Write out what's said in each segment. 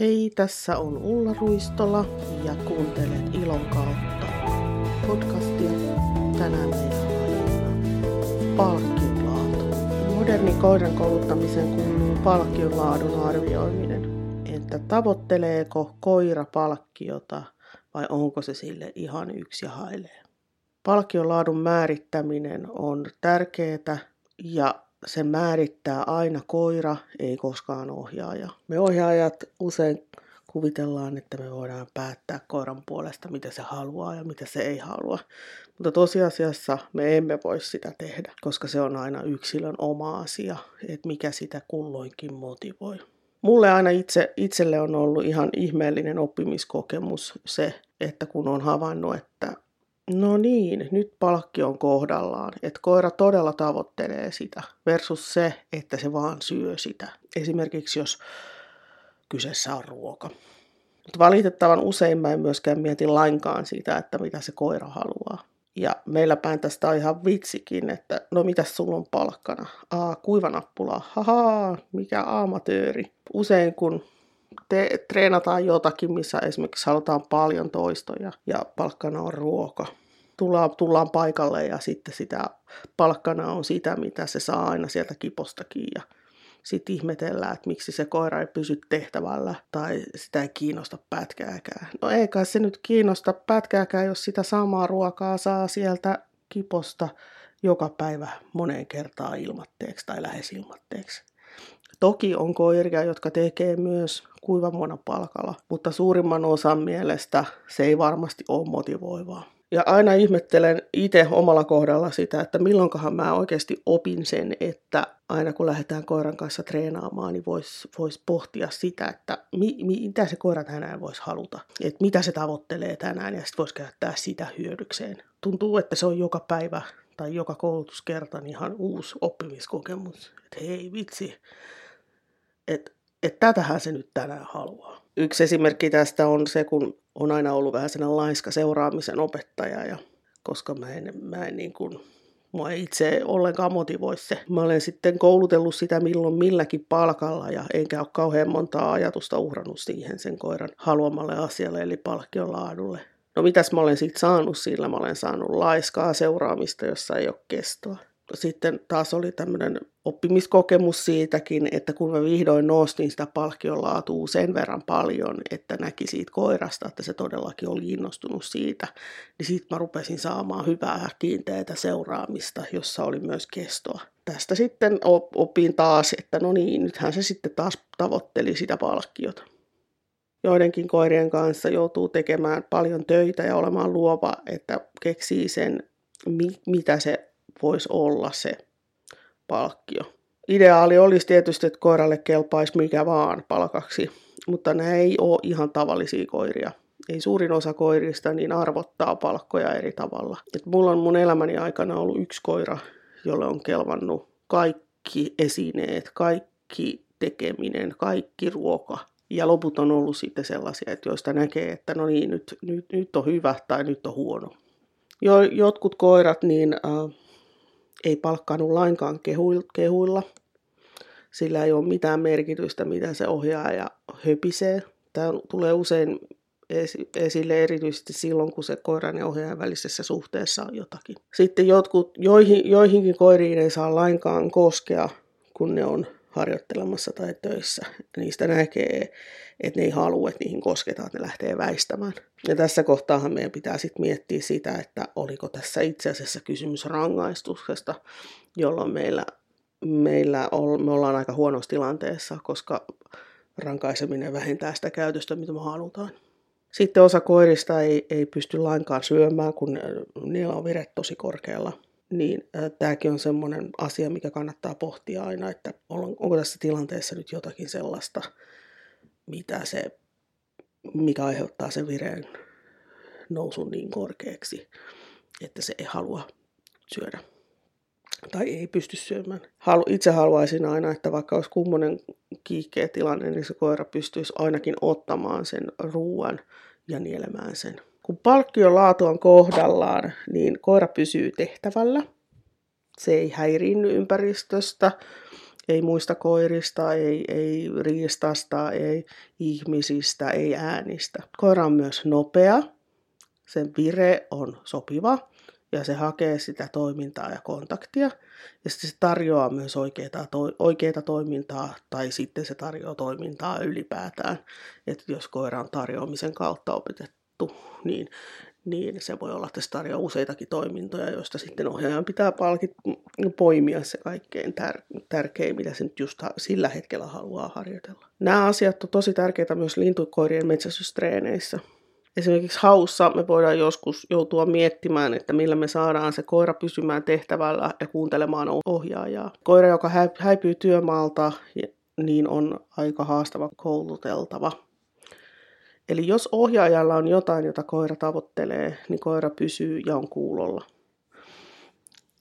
Hei, tässä on Ulla Ruistola ja kuuntelet Ilon kautta podcastia. Tänään meillä on aiheena palkkion laatu. Moderni koiran kouluttamiseen kuuluu palkkion laadun arvioiminen. Että tavoitteleeko koira palkkiota vai onko se sille ihan yksi ja hailee. Palkkion laadun määrittäminen on tärkeää ja se määrittää aina koira, ei koskaan ohjaaja. Me ohjaajat usein kuvitellaan, että me voidaan päättää koiran puolesta, mitä se haluaa ja mitä se ei halua. Mutta tosiasiassa me emme voi sitä tehdä, koska se on aina yksilön oma asia, että mikä sitä kulloinkin motivoi. Mulle aina itse, itselle on ollut ihan ihmeellinen oppimiskokemus se, että kun on havainnut, että No niin, nyt palkki on kohdallaan, että koira todella tavoittelee sitä versus se, että se vaan syö sitä. Esimerkiksi jos kyseessä on ruoka. Mutta valitettavan usein mä en myöskään mieti lainkaan sitä, että mitä se koira haluaa. Ja meillä päin tästä on ihan vitsikin, että no mitä sulla on palkkana? Aa, kuivanappula, haha, mikä amatööri. Usein kun te, treenataan jotakin, missä esimerkiksi halutaan paljon toistoja ja palkkana on ruoka. Tullaan, tullaan paikalle ja sitten sitä palkkana on sitä, mitä se saa aina sieltä kipostakin ja sitten ihmetellään, että miksi se koira ei pysy tehtävällä tai sitä ei kiinnosta pätkääkään. No ei kai se nyt kiinnosta pätkääkään, jos sitä samaa ruokaa saa sieltä kiposta joka päivä moneen kertaan ilmatteeksi tai lähes ilmatteeksi. Toki on koiria, jotka tekee myös kuivamuona palkalla, mutta suurimman osan mielestä se ei varmasti ole motivoivaa. Ja aina ihmettelen itse omalla kohdalla sitä, että milloinkohan mä oikeasti opin sen, että aina kun lähdetään koiran kanssa treenaamaan, niin voisi vois pohtia sitä, että mi, mi, mitä se koira tänään voisi haluta. Että mitä se tavoittelee tänään ja sitten voisi käyttää sitä hyödykseen. Tuntuu, että se on joka päivä tai joka koulutuskerta niin ihan uusi oppimiskokemus. Että hei vitsi, että et tätähän se nyt tänään haluaa. Yksi esimerkki tästä on se, kun on aina ollut vähän sellainen laiska seuraamisen opettaja, ja koska mä en, mä en niin kuin, mua ei itse ollenkaan motivoi se. Mä olen sitten koulutellut sitä milloin milläkin palkalla ja enkä ole kauhean montaa ajatusta uhrannut siihen sen koiran haluamalle asialle eli palkkion laadulle. No mitäs mä olen siitä saanut sillä? Mä olen saanut laiskaa seuraamista, jossa ei ole kestoa sitten taas oli tämmöinen oppimiskokemus siitäkin, että kun mä vihdoin nostin sitä palkkiolaatua sen verran paljon, että näki siitä koirasta, että se todellakin oli innostunut siitä, niin sitten mä rupesin saamaan hyvää kiinteätä seuraamista, jossa oli myös kestoa. Tästä sitten opin taas, että no niin, nythän se sitten taas tavoitteli sitä palkkiota. Joidenkin koirien kanssa joutuu tekemään paljon töitä ja olemaan luova, että keksii sen, mitä se voisi olla se palkkio. Ideaali olisi tietysti, että koiralle kelpaisi mikä vaan palkaksi, mutta nämä ei ole ihan tavallisia koiria. Ei suurin osa koirista niin arvottaa palkkoja eri tavalla. Et mulla on mun elämäni aikana ollut yksi koira, jolle on kelvannut kaikki esineet, kaikki tekeminen, kaikki ruoka. Ja loput on ollut sitten sellaisia, että joista näkee, että no niin, nyt, nyt, nyt on hyvä tai nyt on huono. Jo, jotkut koirat, niin äh, ei palkkaanut lainkaan kehuilla. Sillä ei ole mitään merkitystä, mitä se ohjaa ja höpisee. Tämä tulee usein esille erityisesti silloin, kun se koiran ja ohjaajan välisessä suhteessa on jotakin. Sitten jotkut, joihin, joihinkin koiriin ei saa lainkaan koskea, kun ne on harjoittelemassa tai töissä. Niistä näkee, että ne ei halua, että niihin kosketaan, että ne lähtee väistämään. Ja tässä kohtaahan meidän pitää sitten miettiä sitä, että oliko tässä itse asiassa kysymys rangaistuksesta, jolloin meillä, meillä on, me ollaan aika huonossa tilanteessa, koska rankaiseminen vähentää sitä käytöstä, mitä me halutaan. Sitten osa koirista ei, ei pysty lainkaan syömään, kun niillä on vire tosi korkealla niin tämäkin on semmoinen asia, mikä kannattaa pohtia aina, että onko tässä tilanteessa nyt jotakin sellaista, mitä se, mikä aiheuttaa sen vireen nousun niin korkeaksi, että se ei halua syödä tai ei pysty syömään. Itse haluaisin aina, että vaikka olisi kummonen kiikkeä tilanne, niin se koira pystyisi ainakin ottamaan sen ruoan ja nielemään sen. Kun palkkion laatu on kohdallaan, niin koira pysyy tehtävällä. Se ei häiriinny ympäristöstä, Ei muista koirista, ei, ei riistasta, ei ihmisistä, ei äänistä. Koira on myös nopea, sen vire on sopiva ja se hakee sitä toimintaa ja kontaktia. Ja sitten se tarjoaa myös oikeita, to, oikeita toimintaa tai sitten se tarjoaa toimintaa ylipäätään. Että jos koira on tarjoamisen kautta opetettu, niin, niin se voi olla, että se tarjoaa useitakin toimintoja, joista sitten ohjaajan pitää palkit, poimia se kaikkein tär- tärkein, mitä se nyt just sillä hetkellä haluaa harjoitella. Nämä asiat on tosi tärkeitä myös lintukoirien metsästystreeneissä. Esimerkiksi haussa me voidaan joskus joutua miettimään, että millä me saadaan se koira pysymään tehtävällä ja kuuntelemaan ohjaajaa. Koira, joka häipyy työmaalta, niin on aika haastava kouluteltava. Eli jos ohjaajalla on jotain, jota koira tavoittelee, niin koira pysyy ja on kuulolla.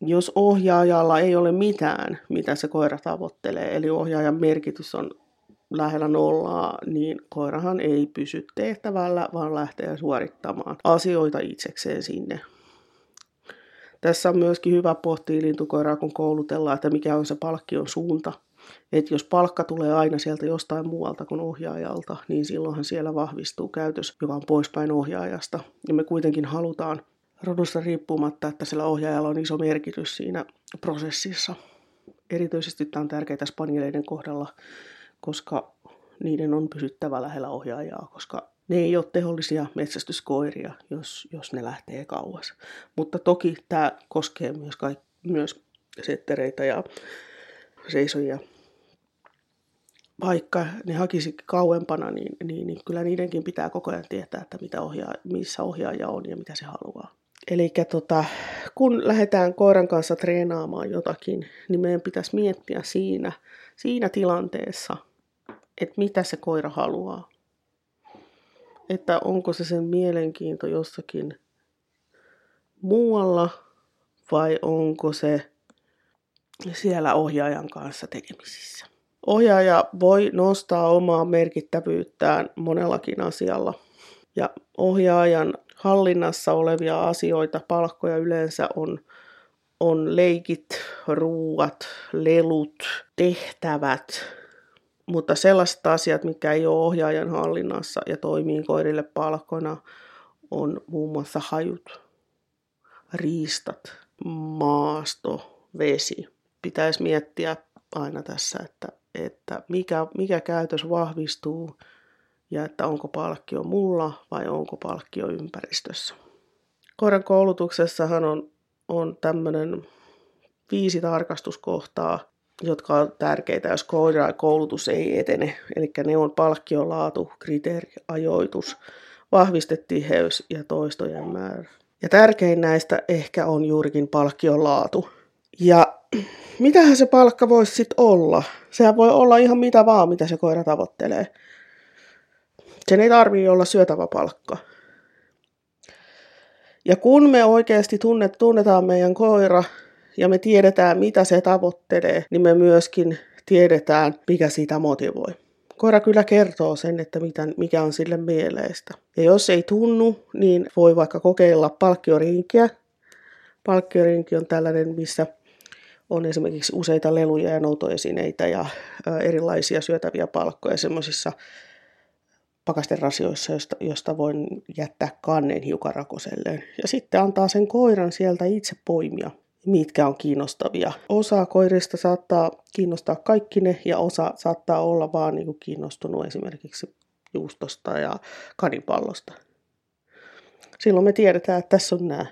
Jos ohjaajalla ei ole mitään, mitä se koira tavoittelee, eli ohjaajan merkitys on lähellä nollaa, niin koirahan ei pysy tehtävällä, vaan lähtee suorittamaan asioita itsekseen sinne. Tässä on myöskin hyvä pohtia lintukoiraa, kun koulutellaan, että mikä on se palkkion suunta. Että jos palkka tulee aina sieltä jostain muualta kuin ohjaajalta, niin silloinhan siellä vahvistuu käytös, joka on poispäin ohjaajasta. Ja me kuitenkin halutaan rodusta riippumatta, että sillä ohjaajalla on iso merkitys siinä prosessissa. Erityisesti tämä on tärkeää spanieleiden kohdalla, koska niiden on pysyttävä lähellä ohjaajaa, koska ne ei ole tehollisia metsästyskoiria, jos, jos ne lähtee kauas. Mutta toki tämä koskee myös, kaik, myös settereitä ja seisoja. Vaikka ne hakisi kauempana, niin, niin, niin kyllä niidenkin pitää koko ajan tietää, että mitä ohjaa, missä ohjaaja on ja mitä se haluaa. Eli tota, kun lähdetään koiran kanssa treenaamaan jotakin, niin meidän pitäisi miettiä siinä, siinä tilanteessa, että mitä se koira haluaa. Että onko se sen mielenkiinto jossakin muualla vai onko se siellä ohjaajan kanssa tekemisissä. Ohjaaja voi nostaa omaa merkittävyyttään monellakin asialla. Ja ohjaajan hallinnassa olevia asioita, palkkoja yleensä on, on leikit, ruuat, lelut, tehtävät, mutta sellaiset asiat, mikä ei ole ohjaajan hallinnassa ja toimii koirille palkkona, on muun muassa hajut, riistat, maasto, vesi. Pitäisi miettiä aina tässä, että, että mikä, mikä käytös vahvistuu ja että onko palkkio mulla vai onko palkkio ympäristössä. Koiran koulutuksessahan on, on tämmöinen viisi tarkastuskohtaa, jotka on tärkeitä, jos koulutus ei etene. Eli ne on palkkion laatu, kriteeri, ajoitus, vahvistetiheys ja toistojen määrä. Ja tärkein näistä ehkä on juurikin palkkion laatu. Ja mitähän se palkka voisi sitten olla? Sehän voi olla ihan mitä vaan, mitä se koira tavoittelee. Sen ei tarvitse olla syötävä palkka. Ja kun me oikeasti tunnet, tunnetaan meidän koira ja me tiedetään, mitä se tavoittelee, niin me myöskin tiedetään, mikä sitä motivoi. Koira kyllä kertoo sen, että mitä, mikä on sille mieleistä. Ja jos ei tunnu, niin voi vaikka kokeilla palkkiorinkiä. Palkkiorinki on tällainen, missä on esimerkiksi useita leluja ja noutoesineitä ja erilaisia syötäviä palkkoja semmoisissa pakasterasioissa, josta, josta voin jättää kannen hiukan rakoselleen. Ja sitten antaa sen koiran sieltä itse poimia mitkä on kiinnostavia. Osa koirista saattaa kiinnostaa kaikki ne ja osa saattaa olla vaan niin kuin kiinnostunut esimerkiksi juustosta ja kanipallosta. Silloin me tiedetään, että tässä on nämä,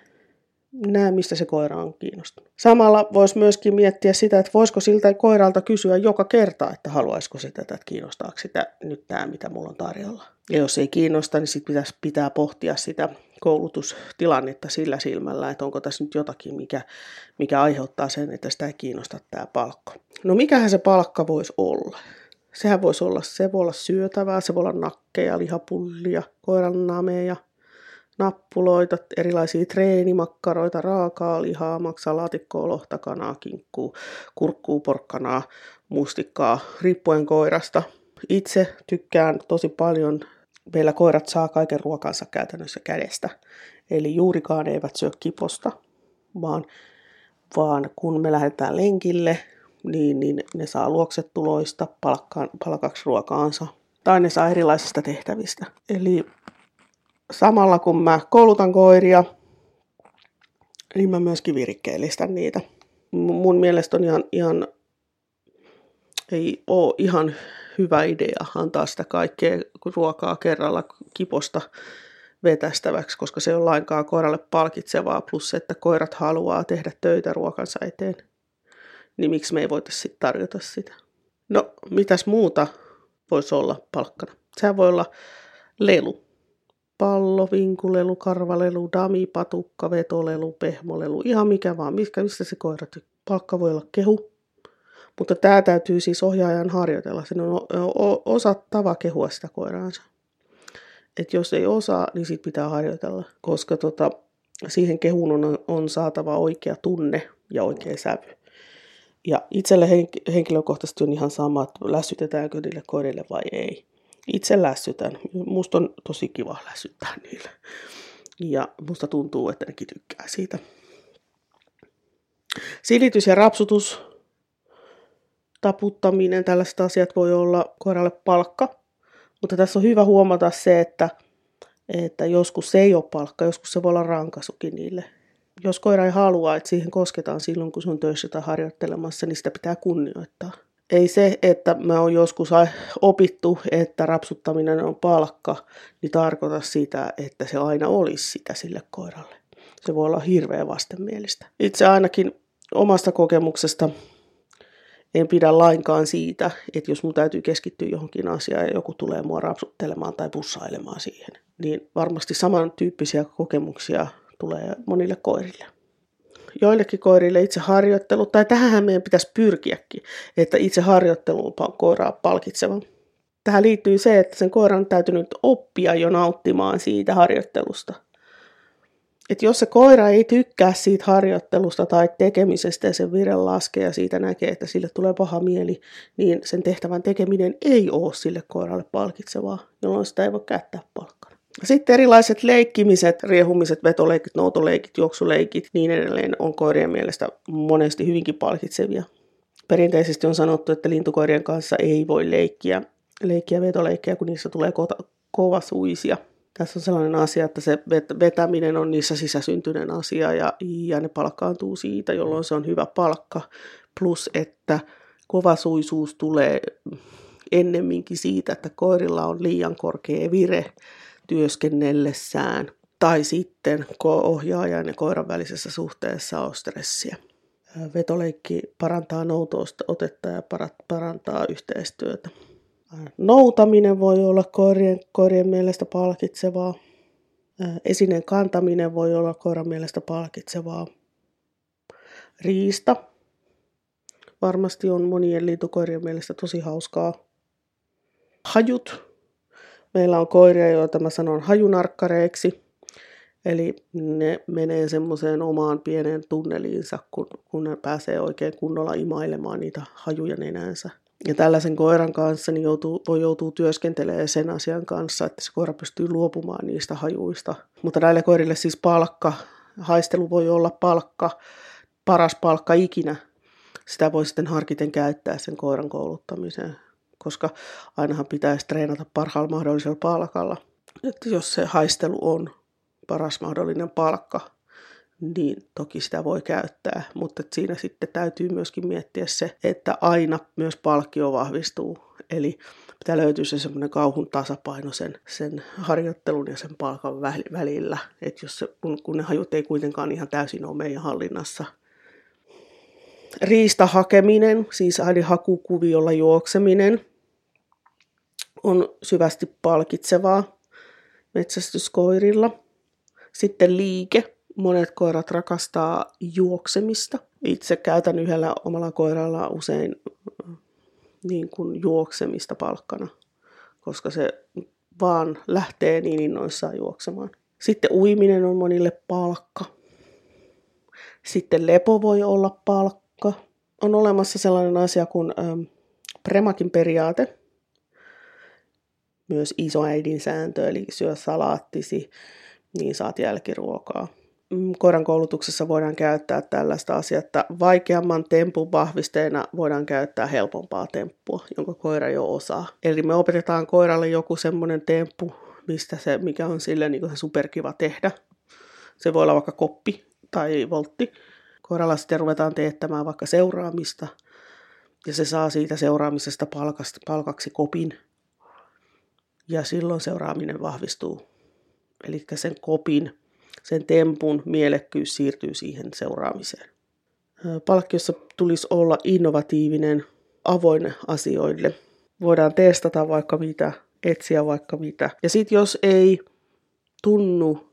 nämä mistä se koira on kiinnostunut. Samalla voisi myöskin miettiä sitä, että voisiko siltä koiralta kysyä joka kerta, että haluaisiko sitä, että kiinnostaako sitä nyt tämä, mitä mulla on tarjolla. Ja jos ei kiinnosta, niin sitten pitäisi pitää pohtia sitä koulutustilannetta sillä silmällä, että onko tässä nyt jotakin, mikä, mikä aiheuttaa sen, että sitä ei kiinnosta tämä palkka. No mikähän se palkka voisi olla? Sehän voisi olla, se voi olla syötävää, se voi olla nakkeja, lihapullia, koiran nameja, nappuloita, erilaisia treenimakkaroita, raakaa lihaa, maksalaatikkoa, lohta, kanaa, kinkkuu, kurkkuu, porkkanaa, mustikkaa, riippuen koirasta. Itse tykkään tosi paljon meillä koirat saa kaiken ruokansa käytännössä kädestä. Eli juurikaan eivät syö kiposta, vaan, vaan kun me lähdetään lenkille, niin, niin ne saa luoksetuloista palkkaan, palkaksi ruokaansa. Tai ne saa erilaisista tehtävistä. Eli samalla kun mä koulutan koiria, niin mä myöskin virikkeellistän niitä. Mun mielestä on ihan, ihan ei ole ihan hyvä idea antaa sitä kaikkea ruokaa kerralla kiposta vetästäväksi, koska se on lainkaan koiralle palkitsevaa, plus että koirat haluaa tehdä töitä ruokansa eteen. Niin miksi me ei voitaisiin sitten tarjota sitä? No, mitäs muuta voisi olla palkkana? Sehän voi olla lelu. Pallo, vinkulelu, karvalelu, dami, patukka, vetolelu, pehmolelu, ihan mikä vaan, mistä, mistä se koira tykkää. Palkka voi olla kehu, mutta tämä täytyy siis ohjaajan harjoitella. Sen on osattava kehua sitä koiraansa. Et jos ei osaa, niin sit pitää harjoitella, koska tota, siihen kehuun on, on saatava oikea tunne ja oikea sävy. Ja itselle henkilökohtaisesti on ihan sama, että lässytetäänkö niille koirille vai ei. Itse lässytän. Musta on tosi kiva lässyttää niille. Ja musta tuntuu, että nekin tykkää siitä. Silitys ja rapsutus, taputtaminen, tällaiset asiat voi olla koiralle palkka. Mutta tässä on hyvä huomata se, että, että joskus se ei ole palkka, joskus se voi olla rankasukin niille. Jos koira ei halua, että siihen kosketaan silloin, kun se on töissä tai harjoittelemassa, niin sitä pitää kunnioittaa. Ei se, että mä oon joskus opittu, että rapsuttaminen on palkka, niin tarkoita sitä, että se aina olisi sitä sille koiralle. Se voi olla hirveän vastenmielistä. Itse ainakin omasta kokemuksesta en pidä lainkaan siitä, että jos mun täytyy keskittyä johonkin asiaan ja joku tulee mua rapsuttelemaan tai pussailemaan siihen, niin varmasti samantyyppisiä kokemuksia tulee monille koirille. Joillekin koirille itse harjoittelu, tai tähän meidän pitäisi pyrkiäkin, että itse harjoittelu on koiraa palkitseva. Tähän liittyy se, että sen koiran on täytynyt oppia jo nauttimaan siitä harjoittelusta että jos se koira ei tykkää siitä harjoittelusta tai tekemisestä ja sen vire laskee ja siitä näkee, että sille tulee paha mieli, niin sen tehtävän tekeminen ei ole sille koiralle palkitsevaa, jolloin sitä ei voi käyttää palkkana. Sitten erilaiset leikkimiset, riehumiset, vetoleikit, noutoleikit, juoksuleikit, niin edelleen on koirien mielestä monesti hyvinkin palkitsevia. Perinteisesti on sanottu, että lintukoirien kanssa ei voi leikkiä, leikkiä vetoleikkejä, kun niissä tulee ko- kovasuisia – tässä on sellainen asia, että se vetäminen on niissä sisäsyntyinen asia ja, ja ne palkkaantuu siitä, jolloin se on hyvä palkka. Plus, että kovasuisuus tulee ennemminkin siitä, että koirilla on liian korkea vire työskennellessään tai sitten ohjaajan ja koiran välisessä suhteessa on stressiä. Vetoleikki parantaa noutoosta otetta ja parantaa yhteistyötä. Noutaminen voi olla koirien, koirien mielestä palkitsevaa. Esineen kantaminen voi olla koiran mielestä palkitsevaa. Riista varmasti on monien lintukoirien mielestä tosi hauskaa. Hajut. Meillä on koiria, joita mä sanon hajunarkkareiksi. Eli ne menee semmoiseen omaan pieneen tunneliinsa, kun, kun ne pääsee oikein kunnolla imailemaan niitä hajuja nenänsä. Ja tällaisen koiran kanssa niin joutuu, voi joutua työskentelemään sen asian kanssa, että se koira pystyy luopumaan niistä hajuista. Mutta näille koirille siis palkka, haistelu voi olla palkka, paras palkka ikinä. Sitä voi sitten harkiten käyttää sen koiran kouluttamiseen, koska ainahan pitäisi treenata parhaalla mahdollisella palkalla. Että jos se haistelu on paras mahdollinen palkka, niin toki sitä voi käyttää, mutta siinä sitten täytyy myöskin miettiä se, että aina myös palkkio vahvistuu. Eli pitää löytyä se semmoinen kauhun tasapaino sen, sen harjoittelun ja sen palkan välillä, että jos se, kun, kun ne hajut ei kuitenkaan ihan täysin ole meidän hallinnassa. Riista hakeminen, siis hakukuviolla juokseminen, on syvästi palkitsevaa metsästyskoirilla. Sitten liike, Monet koirat rakastaa juoksemista. Itse käytän yhdellä omalla koiralla usein äh, niin kuin juoksemista palkkana, koska se vaan lähtee niin innoissaan juoksemaan. Sitten uiminen on monille palkka. Sitten lepo voi olla palkka. On olemassa sellainen asia kuin ähm, Premakin periaate, myös isoäidin sääntö, eli syö salaattisi, niin saat jälkiruokaa mm, koiran koulutuksessa voidaan käyttää tällaista asiaa, että vaikeamman tempun vahvisteena voidaan käyttää helpompaa temppua, jonka koira jo osaa. Eli me opetetaan koiralle joku semmoinen temppu, mistä se, mikä on sille niin se superkiva tehdä. Se voi olla vaikka koppi tai voltti. Koiralla sitten ruvetaan teettämään vaikka seuraamista, ja se saa siitä seuraamisesta palkaksi kopin. Ja silloin seuraaminen vahvistuu. Eli sen kopin, sen tempun mielekkyys siirtyy siihen seuraamiseen. Palkkiossa tulisi olla innovatiivinen, avoin asioille. Voidaan testata vaikka mitä, etsiä vaikka mitä. Ja sitten jos ei tunnu,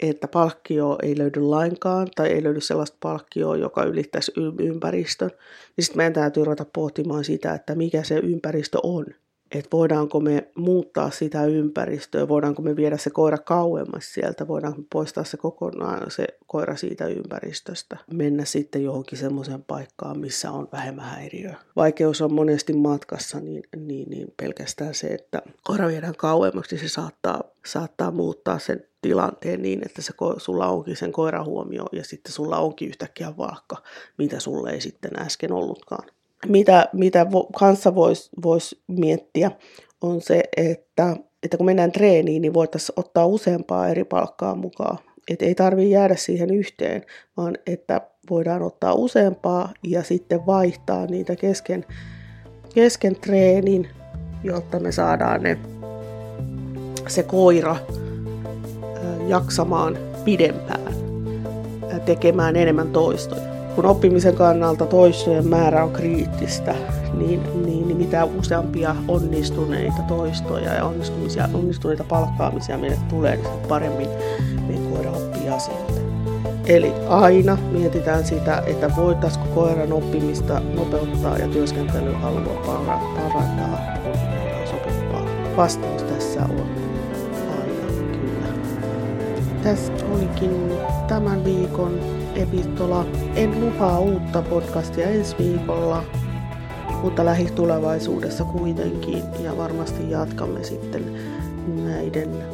että palkkio ei löydy lainkaan tai ei löydy sellaista palkkioa, joka ylittäisi ympäristön, niin sitten meidän täytyy ruveta pohtimaan sitä, että mikä se ympäristö on että voidaanko me muuttaa sitä ympäristöä, voidaanko me viedä se koira kauemmas sieltä, voidaanko poistaa se kokonaan se koira siitä ympäristöstä, mennä sitten johonkin semmoiseen paikkaan, missä on vähemmän häiriöä. Vaikeus on monesti matkassa, niin, niin, niin pelkästään se, että koira viedään kauemmaksi, se saattaa, saattaa muuttaa sen tilanteen niin, että se, sulla onkin sen koiran huomio ja sitten sulla onkin yhtäkkiä valkka, mitä sulle ei sitten äsken ollutkaan mitä, mitä kanssa voisi vois miettiä, on se, että, että kun mennään treeniin, niin voitaisiin ottaa useampaa eri palkkaa mukaan. Että ei tarvitse jäädä siihen yhteen, vaan että voidaan ottaa useampaa ja sitten vaihtaa niitä kesken, kesken treenin, jotta me saadaan ne, se koira jaksamaan pidempään, tekemään enemmän toistoja kun oppimisen kannalta toistojen määrä on kriittistä, niin, niin, niin mitä useampia onnistuneita toistoja ja onnistumisia, onnistuneita palkkaamisia meille tulee, niin paremmin meidän koira oppii asioita. Eli aina mietitään sitä, että voitaisiko koiran oppimista nopeuttaa ja työskentelyhalua parantaa, kun sopivaa. Vastaus tässä on aina kyllä. Tässä olikin tämän viikon epistola. En lupaa uutta podcastia ensi viikolla, mutta lähitulevaisuudessa kuitenkin. Ja varmasti jatkamme sitten näiden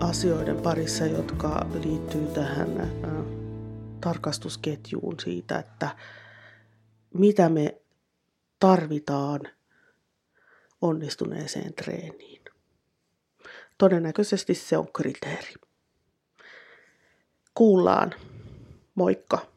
asioiden parissa, jotka liittyy tähän äh, tarkastusketjuun siitä, että mitä me tarvitaan onnistuneeseen treeniin. Todennäköisesti se on kriteeri. Kuullaan. Moikka!